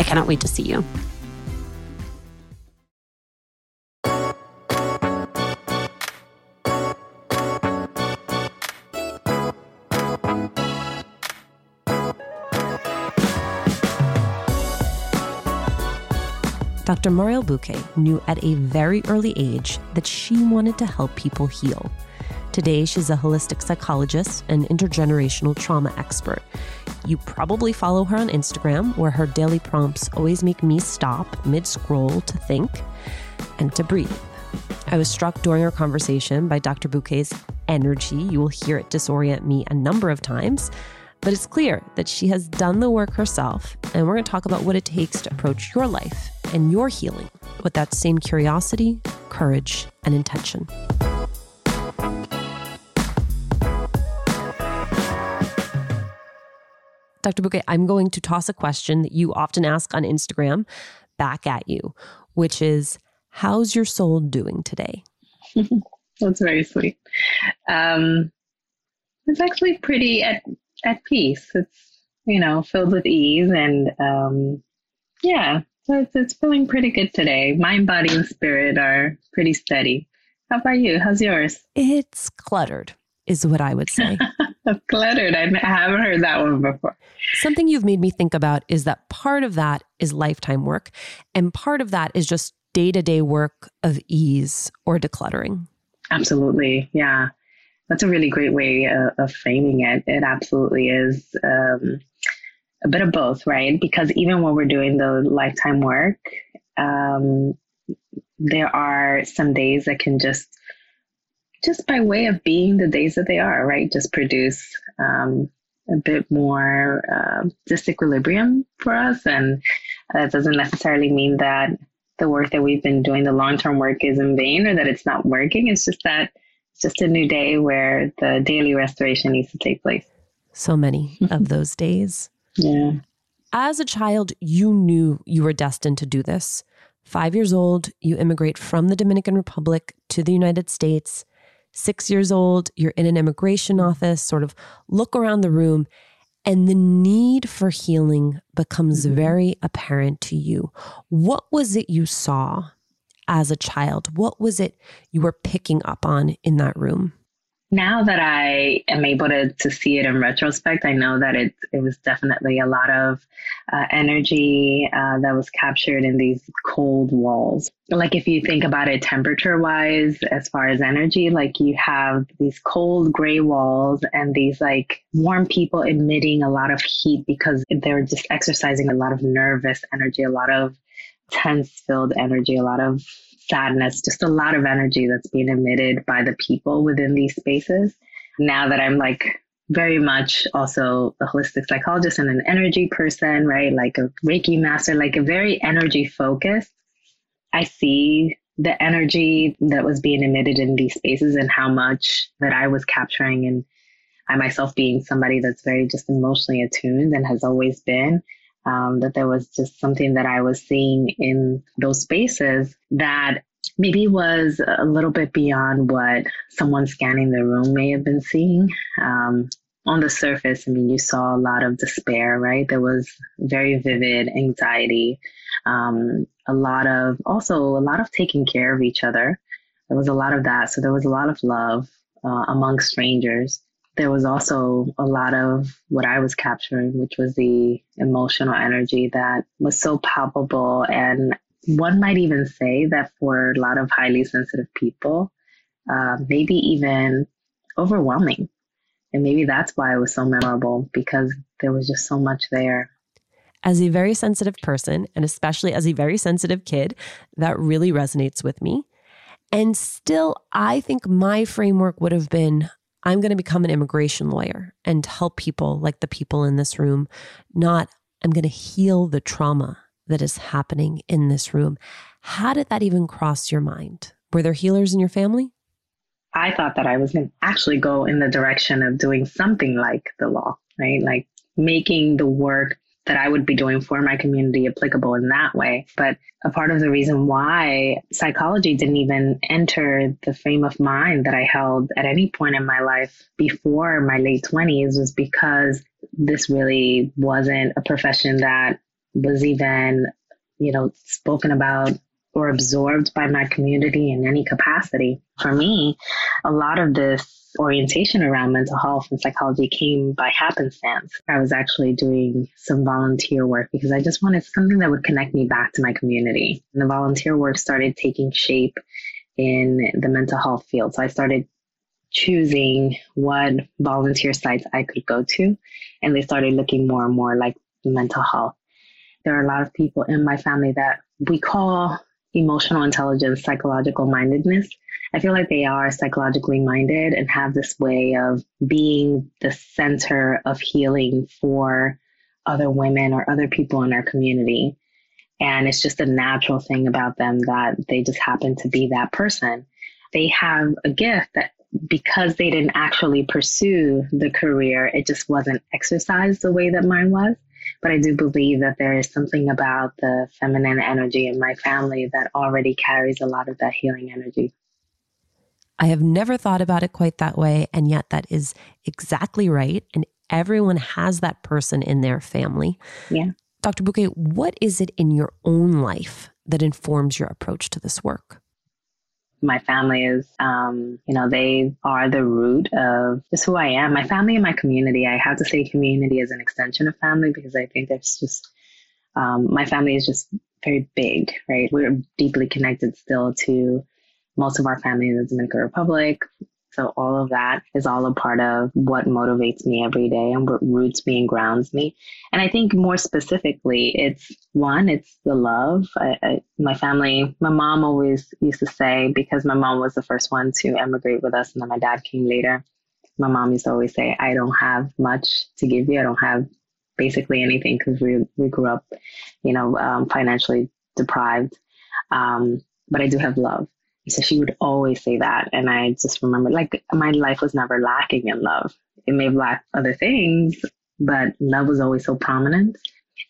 I cannot wait to see you. Dr. Mariel Buqué knew at a very early age that she wanted to help people heal. Today, she's a holistic psychologist and intergenerational trauma expert. You probably follow her on Instagram, where her daily prompts always make me stop mid scroll to think and to breathe. I was struck during our conversation by Dr. Buqué's energy. You will hear it disorient me a number of times, but it's clear that she has done the work herself. And we're going to talk about what it takes to approach your life and your healing with that same curiosity, courage, and intention. Dr. Buqué, I'm going to toss a question that you often ask on Instagram back at you, which is How's your soul doing today? That's very sweet. Um, it's actually pretty at, at peace. It's, you know, filled with ease and, um, yeah, so it's, it's feeling pretty good today. Mind, body, and spirit are pretty steady. How about you? How's yours? It's cluttered is what I would say. Cluttered. I haven't heard that one before. Something you've made me think about is that part of that is lifetime work, and part of that is just day to day work of ease or decluttering. Absolutely. Yeah. That's a really great way uh, of framing it. It absolutely is um, a bit of both, right? Because even when we're doing the lifetime work, um, there are some days that can just just by way of being the days that they are, right? Just produce um, a bit more uh, disequilibrium for us. And that doesn't necessarily mean that the work that we've been doing, the long term work, is in vain or that it's not working. It's just that it's just a new day where the daily restoration needs to take place. So many of those days. Yeah. As a child, you knew you were destined to do this. Five years old, you immigrate from the Dominican Republic to the United States six years old, you're in an immigration office, sort of look around the room, and the need for healing becomes mm-hmm. very apparent to you. What was it you saw as a child? What was it you were picking up on in that room? Now that I am able to, to see it in retrospect, I know that it, it was definitely a lot of uh, energy uh, that was captured in these cold walls. Like if you think about it temperature wise, as far as energy, like you have these cold gray walls and these like warm people emitting a lot of heat because they're just exercising a lot of nervous energy, a lot of tense filled energy, a lot of sadness, just a lot of energy that's being emitted by the people within these spaces. Now that I'm like very much also a holistic psychologist and an energy person, right? Like a Reiki master, like a very energy focused. I see the energy that was being emitted in these spaces and how much that I was capturing and I myself being somebody that's very just emotionally attuned and has always been, um, that there was just something that I was seeing in those spaces that maybe was a little bit beyond what someone scanning the room may have been seeing. Um, on the surface, I mean, you saw a lot of despair, right? There was very vivid anxiety, um, a lot of also a lot of taking care of each other. There was a lot of that. So there was a lot of love uh, among strangers. There was also a lot of what I was capturing, which was the emotional energy that was so palpable. And one might even say that for a lot of highly sensitive people, uh, maybe even overwhelming and maybe that's why it was so memorable because there was just so much there. As a very sensitive person, and especially as a very sensitive kid, that really resonates with me. And still, I think my framework would have been I'm going to become an immigration lawyer and help people like the people in this room, not I'm going to heal the trauma that is happening in this room. How did that even cross your mind? Were there healers in your family? I thought that I was going to actually go in the direction of doing something like the law, right? Like making the work that I would be doing for my community applicable in that way. But a part of the reason why psychology didn't even enter the frame of mind that I held at any point in my life before my late 20s was because this really wasn't a profession that was even, you know, spoken about or absorbed by my community in any capacity. For me, a lot of this orientation around mental health and psychology came by happenstance. I was actually doing some volunteer work because I just wanted something that would connect me back to my community. And the volunteer work started taking shape in the mental health field. So I started choosing what volunteer sites I could go to, and they started looking more and more like mental health. There are a lot of people in my family that we call emotional intelligence, psychological mindedness. I feel like they are psychologically minded and have this way of being the center of healing for other women or other people in our community. And it's just a natural thing about them that they just happen to be that person. They have a gift that because they didn't actually pursue the career, it just wasn't exercised the way that mine was. But I do believe that there is something about the feminine energy in my family that already carries a lot of that healing energy. I have never thought about it quite that way. And yet, that is exactly right. And everyone has that person in their family. Yeah. Dr. Buqué, what is it in your own life that informs your approach to this work? My family is, um, you know, they are the root of just who I am. My family and my community. I have to say, community is an extension of family because I think that's just, um, my family is just very big, right? We're deeply connected still to most of our family in the Dominican Republic, so all of that is all a part of what motivates me every day and what roots me and grounds me. And I think more specifically, it's one, it's the love. I, I, my family, my mom always used to say, because my mom was the first one to emigrate with us and then my dad came later. My mom used to always say, I don't have much to give you. I don't have basically anything because we, we grew up, you know, um, financially deprived. Um, but I do have love. So she would always say that. And I just remember like my life was never lacking in love. It may have lacked other things, but love was always so prominent.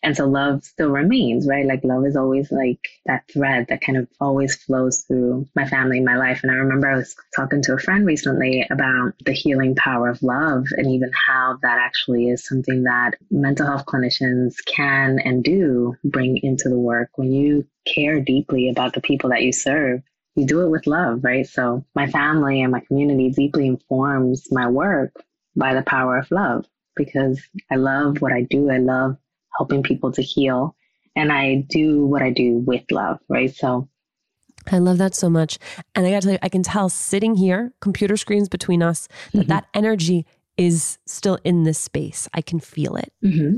And so love still remains, right? Like love is always like that thread that kind of always flows through my family, my life. And I remember I was talking to a friend recently about the healing power of love and even how that actually is something that mental health clinicians can and do bring into the work. When you care deeply about the people that you serve, you do it with love, right? So my family and my community deeply informs my work by the power of love because I love what I do. I love helping people to heal and I do what I do with love, right? So I love that so much. And I got to tell you, I can tell sitting here, computer screens between us, that mm-hmm. that energy is still in this space. I can feel it. Mm-hmm.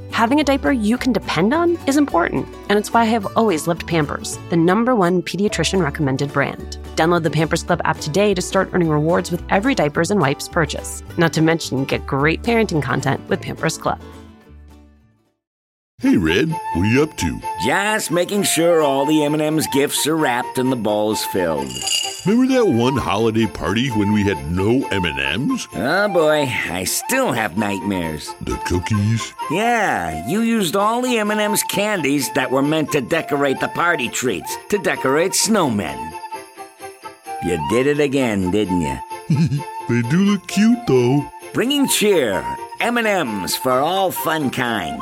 Having a diaper you can depend on is important, and it's why I have always loved Pampers, the number one pediatrician recommended brand. Download the Pampers Club app today to start earning rewards with every diapers and wipes purchase. Not to mention, get great parenting content with Pampers Club. Hey, Red, what are you up to? Just making sure all the M&M's gifts are wrapped and the ball's filled. Remember that one holiday party when we had no M&Ms? Oh boy, I still have nightmares. The cookies? Yeah, you used all the M&M's candies that were meant to decorate the party treats, to decorate snowmen. You did it again, didn't you? they do look cute though. Bringing cheer, M&M's for all fun kind.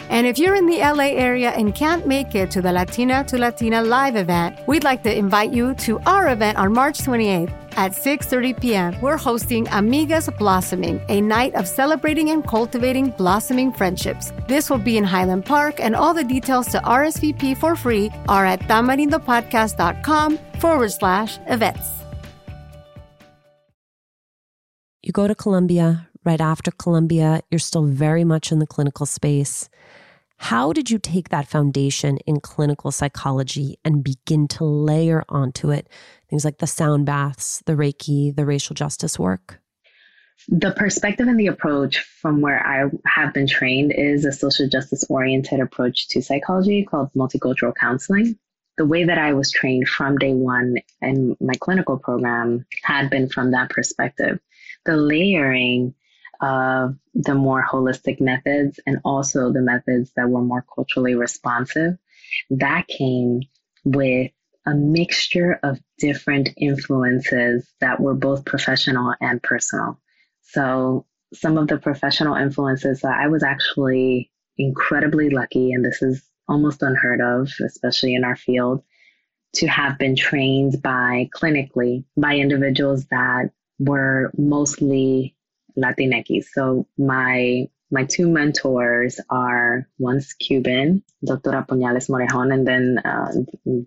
And if you're in the LA area and can't make it to the Latina to Latina live event, we'd like to invite you to our event on March 28th at 6:30 p.m. We're hosting Amigas Blossoming, a night of celebrating and cultivating blossoming friendships. This will be in Highland Park, and all the details to RSVP for free are at tamarindopodcast.com forward slash events. You go to Columbia, right after Columbia, you're still very much in the clinical space. How did you take that foundation in clinical psychology and begin to layer onto it things like the sound baths, the Reiki, the racial justice work? The perspective and the approach from where I have been trained is a social justice oriented approach to psychology called multicultural counseling. The way that I was trained from day one in my clinical program had been from that perspective. The layering of the more holistic methods and also the methods that were more culturally responsive, that came with a mixture of different influences that were both professional and personal. So, some of the professional influences that I was actually incredibly lucky, and this is almost unheard of, especially in our field, to have been trained by clinically by individuals that were mostly Latinx. So my my two mentors are one's Cuban, Dr. Puñales Morejon, and then uh,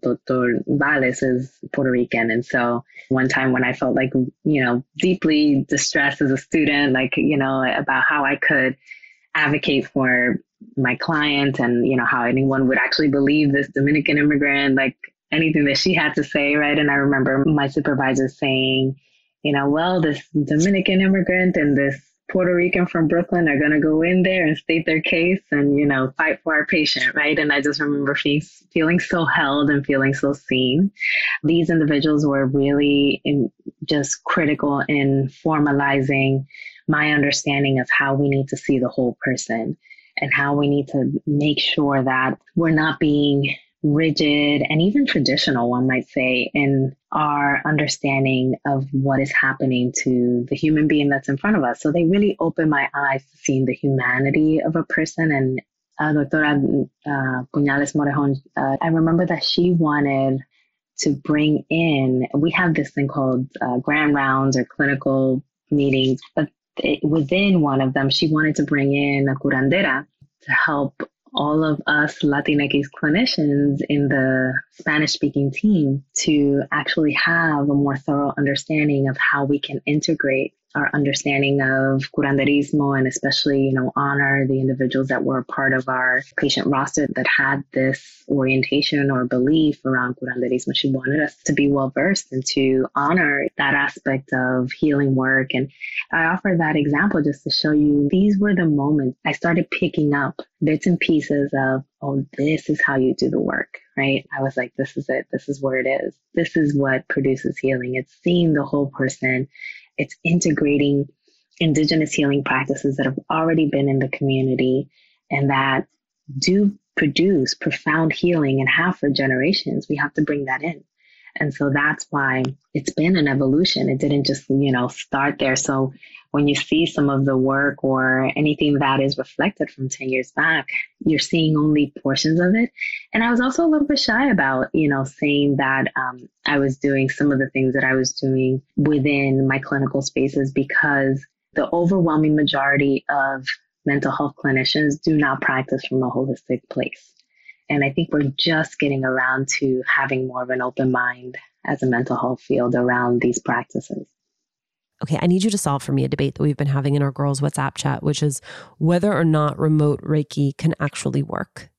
Dr. Valles is Puerto Rican. And so one time when I felt like, you know, deeply distressed as a student, like, you know, about how I could advocate for my client and, you know, how anyone would actually believe this Dominican immigrant, like anything that she had to say, right? And I remember my supervisor saying, you know, well, this Dominican immigrant and this Puerto Rican from Brooklyn are going to go in there and state their case and, you know, fight for our patient, right? And I just remember feeling, feeling so held and feeling so seen. These individuals were really in, just critical in formalizing my understanding of how we need to see the whole person and how we need to make sure that we're not being rigid and even traditional, one might say, in our understanding of what is happening to the human being that's in front of us. So they really opened my eyes to seeing the humanity of a person. And uh, Doctora uh, Puñales Morejon, uh, I remember that she wanted to bring in, we have this thing called uh, grand rounds or clinical meetings, but it, within one of them, she wanted to bring in a curandera to help all of us Latinx clinicians in the Spanish speaking team to actually have a more thorough understanding of how we can integrate our understanding of curanderismo and especially, you know, honor the individuals that were part of our patient roster that had this orientation or belief around curanderismo. She wanted us to be well versed and to honor that aspect of healing work. And I offer that example just to show you these were the moments I started picking up bits and pieces of, oh, this is how you do the work, right? I was like, this is it. This is where it is. This is what produces healing. It's seeing the whole person it's integrating indigenous healing practices that have already been in the community and that do produce profound healing and have for generations. We have to bring that in. And so that's why it's been an evolution. It didn't just, you know, start there. So when you see some of the work or anything that is reflected from 10 years back, you're seeing only portions of it. And I was also a little bit shy about, you know, saying that um, I was doing some of the things that I was doing within my clinical spaces because the overwhelming majority of mental health clinicians do not practice from a holistic place. And I think we're just getting around to having more of an open mind as a mental health field around these practices. Okay, I need you to solve for me a debate that we've been having in our girls' WhatsApp chat, which is whether or not remote Reiki can actually work.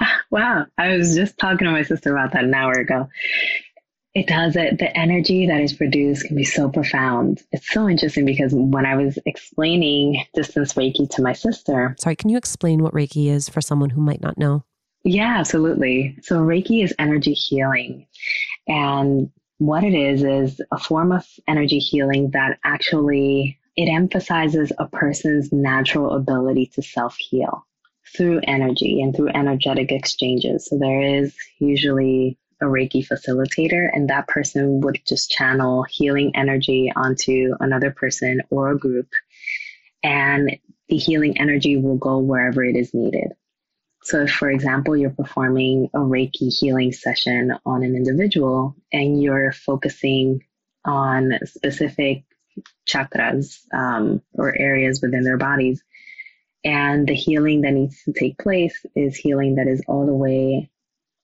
Wow, I was just talking to my sister about that an hour ago. It does it. The energy that is produced can be so profound. It's so interesting because when I was explaining distance Reiki to my sister. Sorry, can you explain what Reiki is for someone who might not know? Yeah, absolutely. So Reiki is energy healing. And what it is is a form of energy healing that actually it emphasizes a person's natural ability to self-heal through energy and through energetic exchanges. So there is usually a Reiki facilitator, and that person would just channel healing energy onto another person or a group. And the healing energy will go wherever it is needed. So, if, for example, you're performing a Reiki healing session on an individual and you're focusing on specific chakras um, or areas within their bodies, and the healing that needs to take place is healing that is all the way,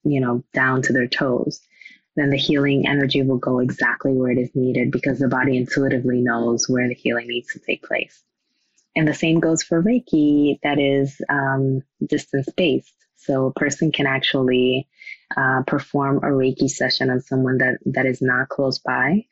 you know, down to their toes, then the healing energy will go exactly where it is needed because the body intuitively knows where the healing needs to take place. And the same goes for Reiki that is um, distance based. So a person can actually uh, perform a Reiki session on someone that, that is not close by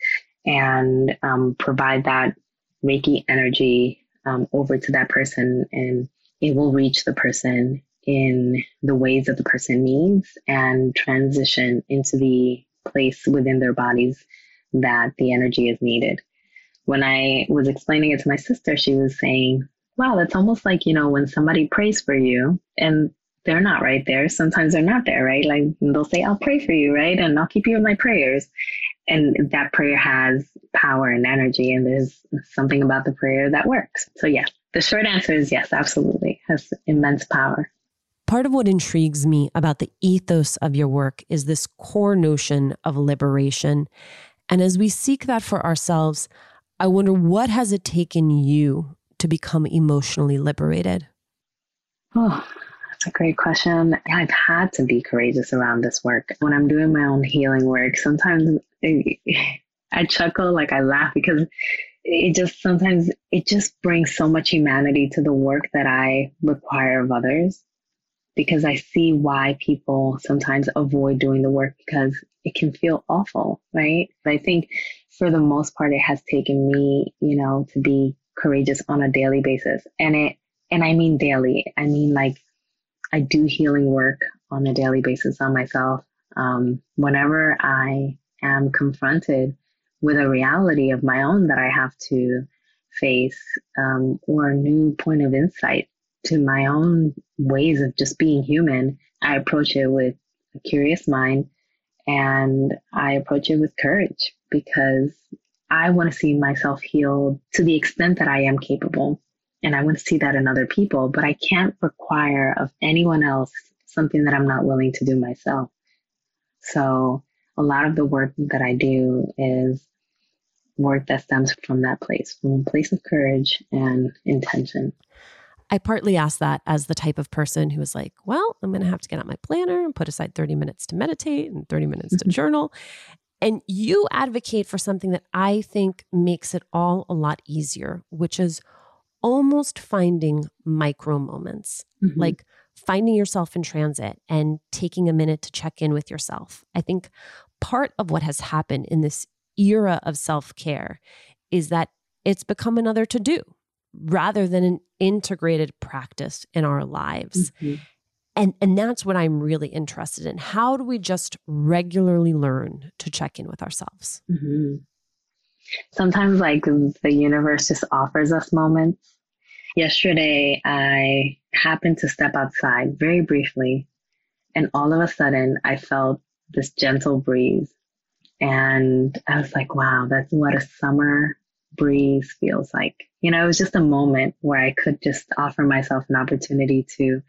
and um, provide that Reiki energy um, over to that person and it will reach the person in the ways that the person needs and transition into the place within their bodies that the energy is needed when I was explaining it to my sister, she was saying, wow, it's almost like, you know, when somebody prays for you and they're not right there. Sometimes they're not there, right? Like they'll say, I'll pray for you, right? And I'll keep you in my prayers. And that prayer has power and energy, and there's something about the prayer that works. So, yes, the short answer is yes, absolutely, has immense power. Part of what intrigues me about the ethos of your work is this core notion of liberation. And as we seek that for ourselves, I wonder what has it taken you to become emotionally liberated? Oh, that's a great question. I've had to be courageous around this work. When I'm doing my own healing work, sometimes I chuckle, like I laugh because it just sometimes it just brings so much humanity to the work that I require of others because I see why people sometimes avoid doing the work because it can feel awful, right? But I think for the most part, it has taken me, you know, to be courageous on a daily basis. And it, and I mean daily, I mean like I do healing work on a daily basis on myself. Um, whenever I am confronted with a reality of my own that I have to face, um, or a new point of insight to my own ways of just being human, I approach it with a curious mind and I approach it with courage because I want to see myself healed to the extent that I am capable. And I want to see that in other people, but I can't require of anyone else something that I'm not willing to do myself. So a lot of the work that I do is work that stems from that place, from a place of courage and intention. I partly asked that as the type of person who was like, well, I'm going to have to get out my planner and put aside 30 minutes to meditate and 30 minutes to journal. And you advocate for something that I think makes it all a lot easier, which is almost finding micro moments, mm-hmm. like finding yourself in transit and taking a minute to check in with yourself. I think part of what has happened in this era of self care is that it's become another to do rather than an integrated practice in our lives. Mm-hmm. And, and that's what I'm really interested in. How do we just regularly learn to check in with ourselves? Mm-hmm. Sometimes, like, the universe just offers us moments. Yesterday, I happened to step outside very briefly, and all of a sudden, I felt this gentle breeze. And I was like, wow, that's what a summer breeze feels like. You know, it was just a moment where I could just offer myself an opportunity to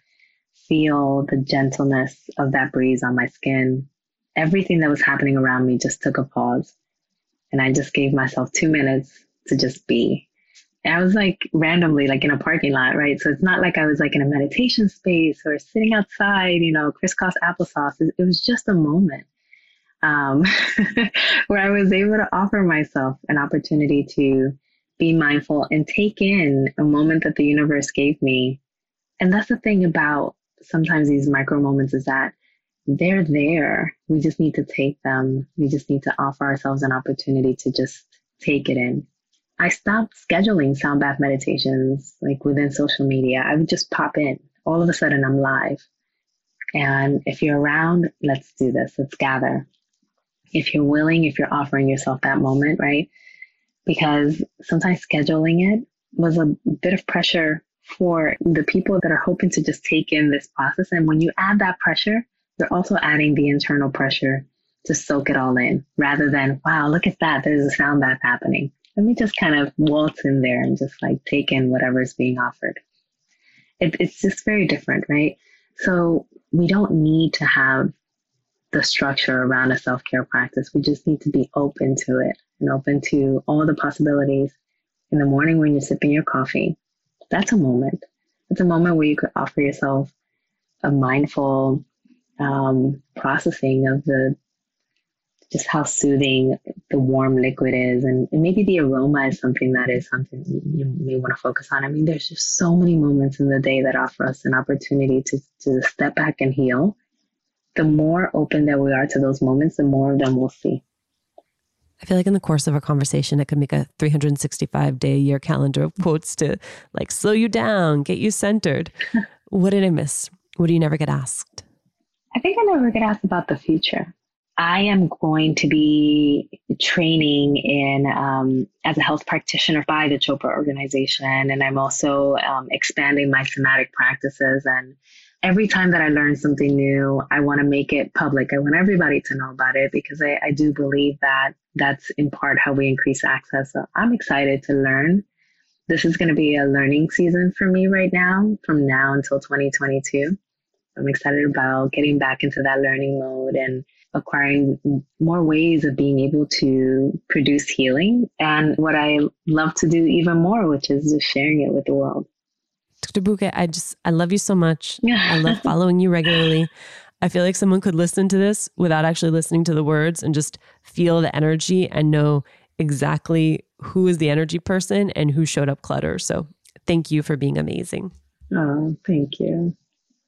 feel the gentleness of that breeze on my skin. Everything that was happening around me just took a pause. And I just gave myself two minutes to just be. And I was like randomly, like in a parking lot, right? So it's not like I was like in a meditation space or sitting outside, you know, crisscross applesauce. It, was just a moment um, where I was able to offer myself an opportunity to be mindful and take in a moment that the universe gave me. And that's the thing about sometimes these micro moments is that they're there. We just need to take them. We just need to offer ourselves an opportunity to just take it in. I stopped scheduling sound bath meditations like within social media. I would just pop in. All of a sudden, I'm live. And if you're around, let's do this. Let's gather. If you're willing, if you're offering yourself that moment, right? Because sometimes scheduling it was a bit of pressure for the people that are hoping to just take in this process. And when you add that pressure, you're also adding the internal pressure to soak it all in rather than, wow, look at that. There's a sound bath happening. Let me just kind of waltz in there and just like take in whatever is being offered. It, it's just very different, right? So we don't need to have the structure around a self care practice. We just need to be open to it and open to all the possibilities. In the morning when you're sipping your coffee, that's a moment. It's a moment where you could offer yourself a mindful um, processing of the just how soothing the warm liquid is, and, and maybe the aroma is something that is something you may want to focus on. I mean, there's just so many moments in the day that offer us an opportunity to to step back and heal. The more open that we are to those moments, the more of them we'll see. I feel like in the course of a conversation, I could make a 365 day year calendar of quotes to like slow you down, get you centered. what did I miss? What do you never get asked? I think I never get asked about the future. I am going to be training in um, as a health practitioner by the Chopra organization, and I'm also um, expanding my somatic practices and every time that I learn something new, I want to make it public. I want everybody to know about it because I, I do believe that that's in part how we increase access. So I'm excited to learn. This is going to be a learning season for me right now, from now until 2022. I'm excited about getting back into that learning mode and acquiring more ways of being able to produce healing and what I love to do even more, which is just sharing it with the world. Dr. Buqué, I just, I love you so much. I love following you regularly. I feel like someone could listen to this without actually listening to the words and just feel the energy and know exactly who is the energy person and who showed up clutter. So thank you for being amazing. Oh, thank you.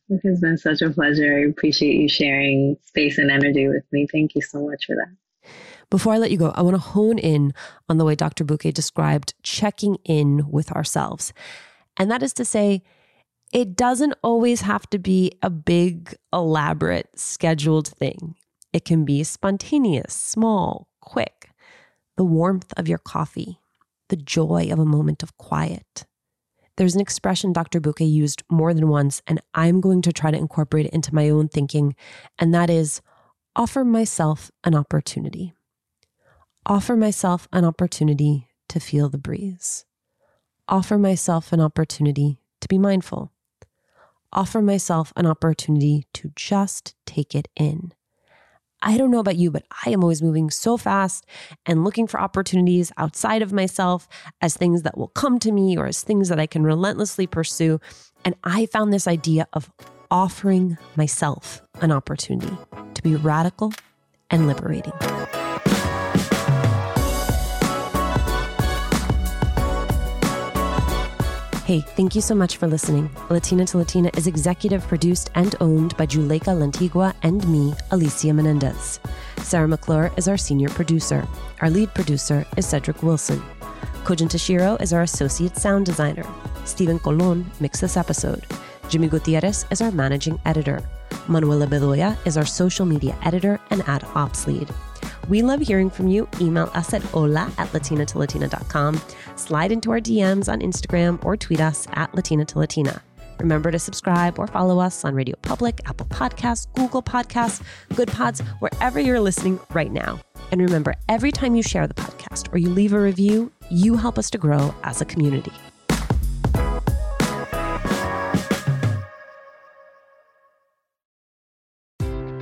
It has been such a pleasure. I appreciate you sharing space and energy with me. Thank you so much for that. Before I let you go, I want to hone in on the way Dr. Buqué described checking in with ourselves. And that is to say, it doesn't always have to be a big, elaborate, scheduled thing. It can be spontaneous, small, quick. The warmth of your coffee, the joy of a moment of quiet. There's an expression Dr. Buqué used more than once, and I'm going to try to incorporate it into my own thinking, and that is offer myself an opportunity. Offer myself an opportunity to feel the breeze offer myself an opportunity to be mindful. Offer myself an opportunity to just take it in. I don't know about you, but I am always moving so fast and looking for opportunities outside of myself as things that will come to me or as things that I can relentlessly pursue. And I found this idea of offering myself an opportunity to be radical and liberating. Hey, thank you so much for listening. Latina to Latina is executive produced and owned by Juleyka Lantigua and me, Alicia Menendez. Sarah McClure is our senior producer. Our lead producer is Cedric Wilson. Kojin Tashiro is our associate sound designer. Stephen Colon mixed this episode. Jimmy Gutierrez is our managing editor. Manuela Bedoya is our social media editor and ad ops lead. We love hearing from you. Email us at hola at latinatolatina.com. Slide into our DMs on Instagram or tweet us at Latina to Latina. Remember to subscribe or follow us on Radio Public, Apple Podcasts, Google Podcasts, Good Pods, wherever you're listening right now. And remember, every time you share the podcast or you leave a review, you help us to grow as a community.